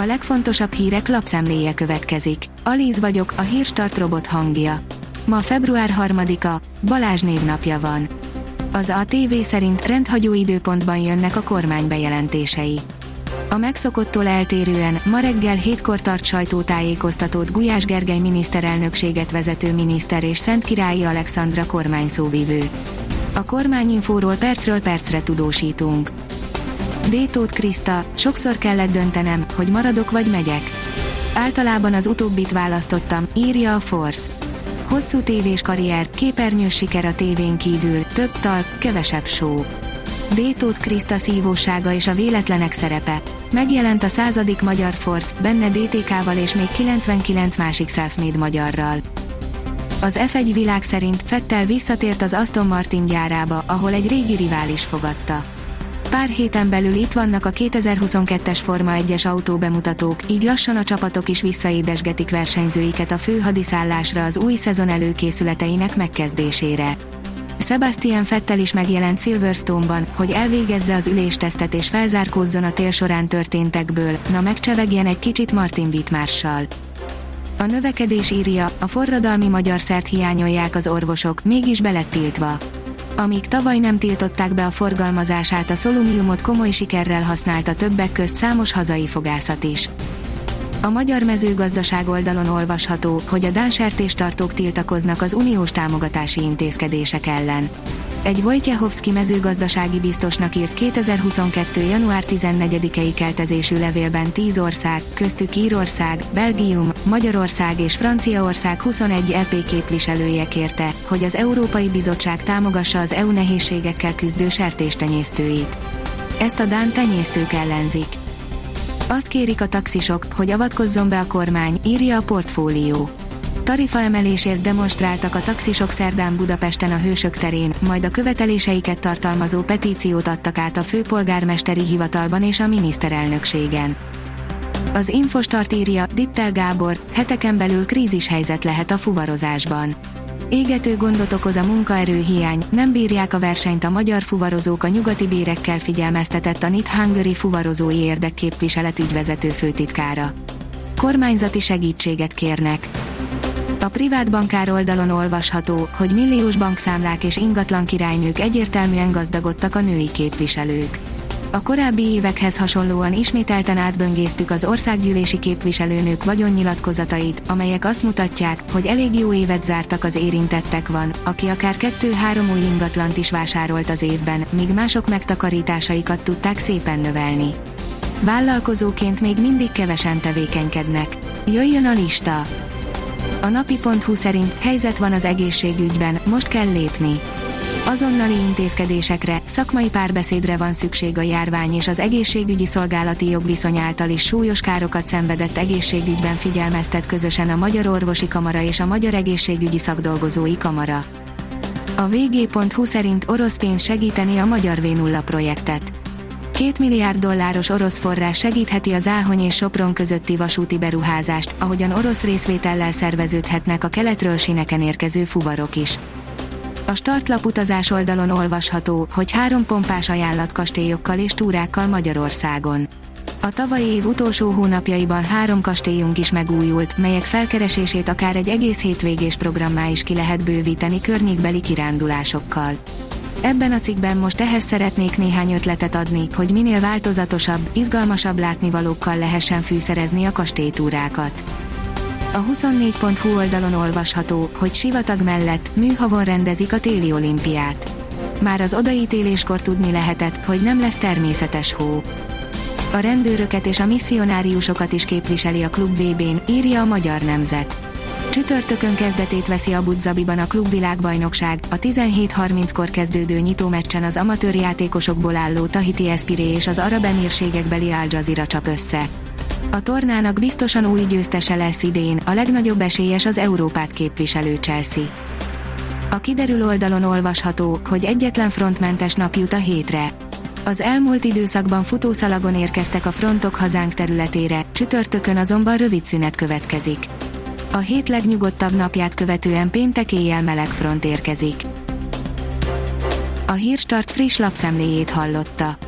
A legfontosabb hírek lapszemléje következik. Alíz vagyok, a hírstart robot hangja. Ma február 3-a, Balázs névnapja van. Az ATV szerint rendhagyó időpontban jönnek a kormány bejelentései. A megszokottól eltérően ma reggel hétkor tart sajtótájékoztatót Gulyás Gergely miniszterelnökséget vezető miniszter és Szentkirályi Alexandra kormányszóvivő. A kormányinfóról percről percre tudósítunk. Détót Kriszta, sokszor kellett döntenem, hogy maradok vagy megyek. Általában az utóbbit választottam, írja a Force. Hosszú tévés karrier, képernyős siker a tévén kívül, több tal, kevesebb show. Détót Kriszta szívósága és a véletlenek szerepe. Megjelent a századik Magyar Force, benne DTK-val és még 99 másik selfmade magyarral. Az F1 világ szerint Fettel visszatért az Aston Martin gyárába, ahol egy régi rivális fogadta. Pár héten belül itt vannak a 2022-es Forma 1-es autóbemutatók, így lassan a csapatok is visszaédesgetik versenyzőiket a főhadiszállásra az új szezon előkészületeinek megkezdésére. Sebastian Fettel is megjelent Silverstone-ban, hogy elvégezze az üléstesztet és felzárkózzon a tél során történtekből, na megcsevegjen egy kicsit Martin Wittmarssal. A növekedés írja, a forradalmi magyar szert hiányolják az orvosok, mégis belett tiltva. Amíg tavaly nem tiltották be a forgalmazását, a szolumiumot komoly sikerrel használta többek közt számos hazai fogászat is. A magyar mezőgazdaság oldalon olvasható, hogy a Dán sertéstartók tiltakoznak az uniós támogatási intézkedések ellen. Egy Wojciechowski mezőgazdasági biztosnak írt 2022. január 14-i keltezésű levélben 10 ország, köztük Írország, Belgium, Magyarország és Franciaország 21 EP képviselője kérte, hogy az Európai Bizottság támogassa az EU nehézségekkel küzdő sertéstenyésztőit. Ezt a Dán tenyésztők ellenzik. Azt kérik a taxisok, hogy avatkozzon be a kormány, írja a portfólió. Tarifaemelésért demonstráltak a taxisok szerdán Budapesten a Hősök terén, majd a követeléseiket tartalmazó petíciót adtak át a főpolgármesteri hivatalban és a miniszterelnökségen. Az Infostart írja, Dittel Gábor, heteken belül krízis helyzet lehet a fuvarozásban. Égető gondot okoz a munkaerőhiány, nem bírják a versenyt a magyar fuvarozók a nyugati bérekkel figyelmeztetett a Nit Hungary fuvarozói érdekképviselet ügyvezető főtitkára. Kormányzati segítséget kérnek. A privát bankár oldalon olvasható, hogy milliós bankszámlák és ingatlan királynők egyértelműen gazdagodtak a női képviselők. A korábbi évekhez hasonlóan ismételten átböngésztük az országgyűlési képviselőnők vagyonnyilatkozatait, amelyek azt mutatják, hogy elég jó évet zártak az érintettek van, aki akár kettő-három új ingatlant is vásárolt az évben, míg mások megtakarításaikat tudták szépen növelni. Vállalkozóként még mindig kevesen tevékenykednek. Jöjjön a lista! A napi.hu szerint helyzet van az egészségügyben, most kell lépni. Azonnali intézkedésekre, szakmai párbeszédre van szükség a járvány és az egészségügyi szolgálati jogviszony által is súlyos károkat szenvedett egészségügyben figyelmeztet közösen a Magyar Orvosi Kamara és a Magyar Egészségügyi Szakdolgozói Kamara. A vg.hu szerint orosz pénz segíteni a Magyar V0 projektet. Két milliárd dolláros orosz forrás segítheti az Áhony és Sopron közötti vasúti beruházást, ahogyan orosz részvétellel szerveződhetnek a keletről sineken érkező fuvarok is. A startlap utazás oldalon olvasható, hogy három pompás ajánlatkastélyokkal és túrákkal Magyarországon. A tavalyi év utolsó hónapjaiban három kastélyunk is megújult, melyek felkeresését akár egy egész hétvégés programmá is ki lehet bővíteni környékbeli kirándulásokkal. Ebben a cikkben most ehhez szeretnék néhány ötletet adni, hogy minél változatosabb, izgalmasabb látnivalókkal lehessen fűszerezni a kastélytúrákat. A 24.hu oldalon olvasható, hogy sivatag mellett műhavon rendezik a téli olimpiát. Már az odaítéléskor tudni lehetett, hogy nem lesz természetes hó. A rendőröket és a misszionáriusokat is képviseli a klub VB-n, írja a Magyar Nemzet. Csütörtökön kezdetét veszi a Zabiban a klubvilágbajnokság, a 17.30-kor kezdődő nyitómeccsen az amatőr játékosokból álló Tahiti Espiré és az arab emírségekbeli Al Jazeera csap össze. A tornának biztosan új győztese lesz idén, a legnagyobb esélyes az Európát képviselő Chelsea. A kiderül oldalon olvasható, hogy egyetlen frontmentes nap jut a hétre. Az elmúlt időszakban futószalagon érkeztek a frontok hazánk területére, csütörtökön azonban rövid szünet következik. A hét legnyugodtabb napját követően péntek éjjel meleg front érkezik. A Hírstart friss lapszemléjét hallotta.